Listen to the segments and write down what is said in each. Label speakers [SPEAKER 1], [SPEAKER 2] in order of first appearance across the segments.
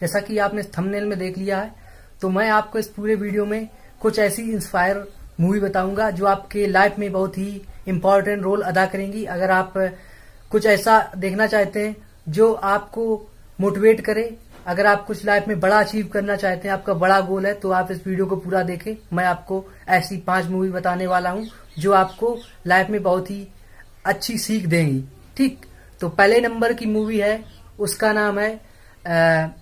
[SPEAKER 1] जैसा कि आपने थंबनेल में देख लिया है तो मैं आपको इस पूरे वीडियो में कुछ ऐसी इंस्पायर मूवी बताऊँगा जो आपके लाइफ में बहुत ही इम्पोर्टेंट रोल अदा करेंगी। अगर आप कुछ ऐसा देखना चाहते हैं जो आपको मोटिवेट करे, अगर आप कुछ लाइफ में बड़ा अचीव करना चाहते हैं, आपका बड़ा गोल है तो आप इस वीडियो को पूरा देखें। मैं आपको ऐसी पाँच मूवी बताने वाला हूँ जो आपको लाइफ में बहुत ही अच्छी सीख देंगी। ठीक? तो पहले नंबर की मूवी है, उसका नाम है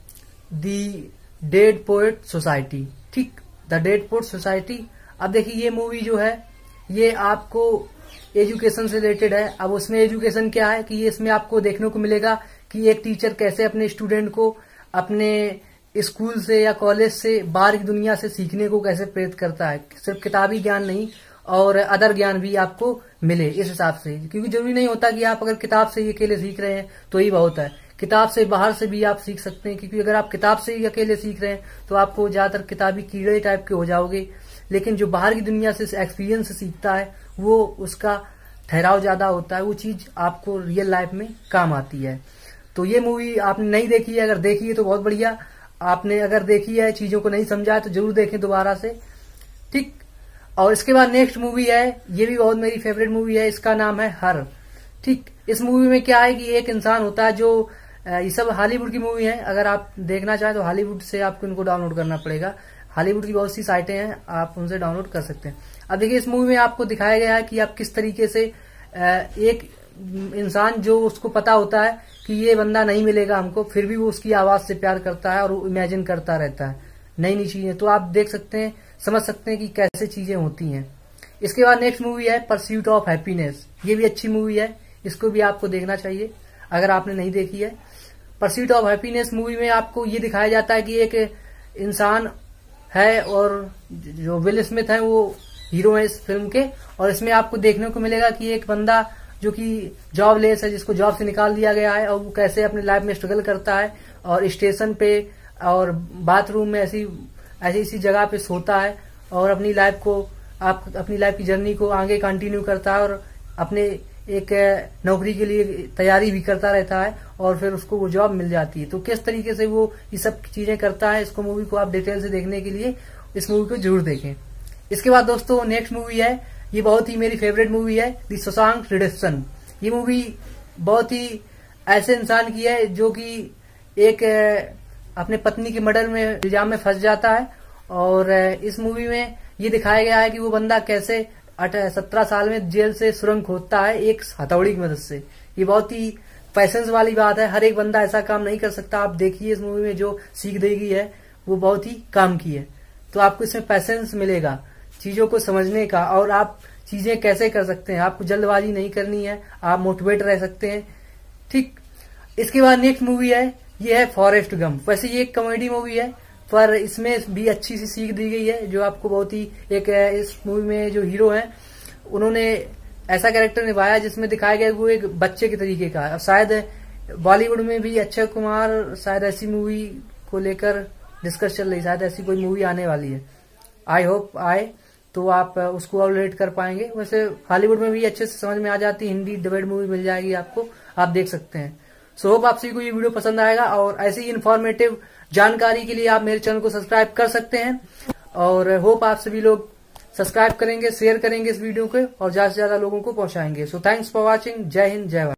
[SPEAKER 1] डेड पोएट सोसाइटी। ठीक, द डेड पोएट सोसाइटी। अब देखिए, ये मूवी जो है, ये आपको एजुकेशन से रिलेटेड है। अब उसमें एजुकेशन क्या है कि ये इसमें आपको देखने को मिलेगा कि एक टीचर कैसे अपने स्टूडेंट को अपने स्कूल से या कॉलेज से बाहर की दुनिया से सीखने को कैसे प्रेरित करता है। सिर्फ़ किताबी ज्ञान नहीं, और अदर ज्ञान भी आपको मिले इस हिसाब से। क्योंकि ज़रूरी नहीं होता कि आप अगर किताब से ही अकेले सीख रहे हैं तो ही बहुत है। किताब से बाहर से भी आप सीख सकते हैं, क्योंकि अगर आप किताब से ही अकेले सीख रहे हैं तो आपको ज़्यादातर किताबी कीड़े टाइप के हो जाओगे। लेकिन जो बाहर की दुनिया से एक्सपीरियंस सीखता है, वो उसका ठहराव ज़्यादा होता है, वो चीज़ आपको रियल लाइफ में काम आती है। तो ये मूवी आपने नहीं देखी है, अगर देखी है तो बहुत बढ़िया। आपने अगर देखी है, चीज़ों को नहीं समझा है तो ज़रूर देखें दोबारा से। ठीक? और इसके बाद नेक्स्ट मूवी है, ये भी बहुत मेरी फेवरेट मूवी है, इसका नाम है हर। ठीक? इस मूवी में क्या है कि एक इंसान होता है जो ये सब हॉलीवुड की मूवी है। अगर आप देखना चाहें तो हॉलीवुड से आपको इनको डाउनलोड करना पड़ेगा। हॉलीवुड की बहुत सी साइटें हैं, आप उनसे डाउनलोड कर सकते हैं। अब देखिए, इस मूवी में आपको दिखाया गया है कि आप किस तरीके से एक इंसान जो उसको पता होता है कि ये बंदा नहीं मिलेगा हमको, फिर भी वो उसकी आवाज़ से प्यार करता है और इमेजिन करता रहता है। नई नई चीज़ें। तो आप देख सकते हैं, समझ सकते हैं कि कैसे चीज़ें होती हैं। इसके बाद नेक्स्ट मूवी है परस्यूट ऑफ़ हैप्पीनेस ये भी अच्छी मूवी है, इसको भी आपको देखना चाहिए। अगर आपने नहीं देखी है परस्यूट ऑफ़ हैप्पीनेस मूवी में आपको ये दिखाया जाता है कि एक इंसान है और जो विल स्मिथ है, वो हीरो है इस फ़िल्म के। और इसमें आपको देखने को मिलेगा कि एक बंदा जो कि जॉब लेस है, जिसको जॉब से निकाल दिया गया है, और वो कैसे अपनी लाइफ में स्ट्रगल करता है, और स्टेशन पे और बाथरूम में ऐसी ऐसी ऐसी जगह पे सोता है, और अपनी लाइफ को, आप अपनी लाइफ की जर्नी को आगे कंटिन्यू करता है, और अपने एक नौकरी के लिए तैयारी भी करता रहता है और फिर उसको वो जॉब मिल जाती है। तो किस तरीके से वो ये सब चीज़ें करता है, इसको मूवी को आप डिटेल से देखने के लिए, इस मूवी को ज़रूर देखें। इसके बाद दोस्तों नेक्स्ट मूवी है, ये बहुत ही मेरी फेवरेट मूवी है दी शशांक रिडेक्शन ये मूवी बहुत ही ऐसे इंसान की है, जो कि एक अपने पत्नी के मर्डर में, इल्ज़ाम में फंस जाता है और इस मूवी में ये दिखाया गया है कि वो बंदा कैसे सत्रह साल में जेल से सुरंग खोदता है एक हथौड़ी की मदद से। ये बहुत ही पैसेंस वाली बात है। हर एक बंदा ऐसा काम नहीं कर सकता। आप देखिए इस मूवी में जो सीख देगी है, वो बहुत ही काम की है। तो आपको इसमें पैसेंस मिलेगा चीज़ों को समझने का और आप चीज़ें कैसे कर सकते हैं? आपको जल्दबाजी नहीं करनी है। आप मोटिवेट रह सकते हैं। ठीक। इसके बाद नेक्स्ट मूवी है, ये है फॉरेस्ट गम वैसे ये एक कॉमेडी मूवी है। पर इसमें भी अच्छी सी सीख दी गई है, जो आपको बहुत ही एक इस मूवी में जो हीरो हैं, उन्होंने ऐसा कैरेक्टर निभाया जिसमें दिखाया गया वो एक बच्चे के तरीके का है। शायद बॉलीवुड में भी अक्षय कुमार शायद ऐसी मूवी को लेकर डिस्कस चल रही शायद ऐसी कोई मूवी आने वाली है। आई होप आए तो आप उसको ऑलरेट कर पाएँगे। वैसे हॉलीवुड में भी अच्छे से समझ में आ जाती है, हिंदी डबेड मूवी मिल जाएगी आपको, आप देख सकते हैं। सो होप आप सभी को ये वीडियो पसंद आएगा और ऐसी इन्फॉर्मेटिव जानकारी के लिए आप मेरे चैनल को सब्सक्राइब कर सकते हैं। और होप आप सभी लोग सब्सक्राइब करेंगे शेयर करेंगे इस वीडियो को और ज़्यादा से ज़्यादा लोगों को पहुंचाएँगे। सो थैंक्स फॉर वॉचिंग जय हिंद, जय भारत।